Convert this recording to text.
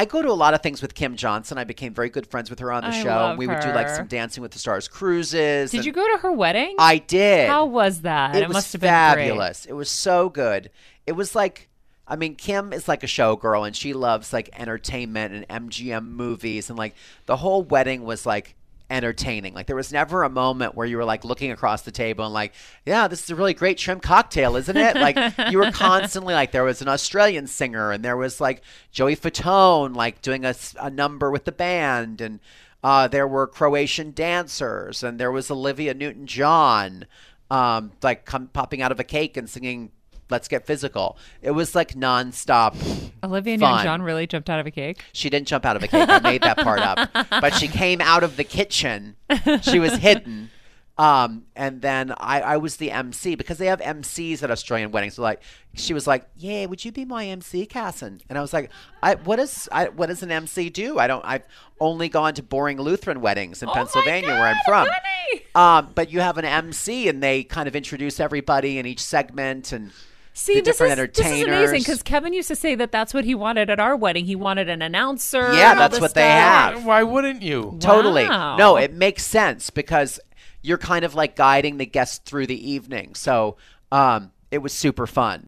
I go to a lot of things with Kym Johnson. I became very good friends with her on the I show. we would do like some Dancing with the Stars cruises. Did you go to her wedding? I did. How was that? it, was must have been fabulous. It was so good. It was like, I mean, Kym is like a showgirl, and she loves like entertainment and MGM movies, and like the whole wedding was like entertaining. Like there was never a moment where you were like looking across the table and like, yeah, this is a really great shrimp cocktail, isn't it? like you were constantly like there was an Australian singer and there was like Joey Fatone like doing a, a number with the band and uh, there were Croatian dancers and there was Olivia Newton-John um, like come, popping out of a cake and singing "Let's Get Physical." It was like nonstop. Olivia fun. Newton-John really jumped out of a cake. She didn't jump out of a cake. I made that part up. But she came out of the kitchen. She was hidden. Um, and then I, I was the MC because they have MCs at Australian weddings. So like, she was like, "Yeah, would you be my MC, Carson?" And I was like, "I what is I, what does an MC do? I don't. I've only gone to boring Lutheran weddings in Oh Pennsylvania, where I'm God, from. Um, but you have an MC, and they kind of introduce everybody in each segment and." See, the this different is, this is amazing because Kevin used to say that that's what he wanted at our wedding. He wanted an announcer. Yeah, that's this what they stuff. have. Why wouldn't you? Totally. Wow. No, it makes sense because you're kind of like guiding the guests through the evening. So um, it was super fun.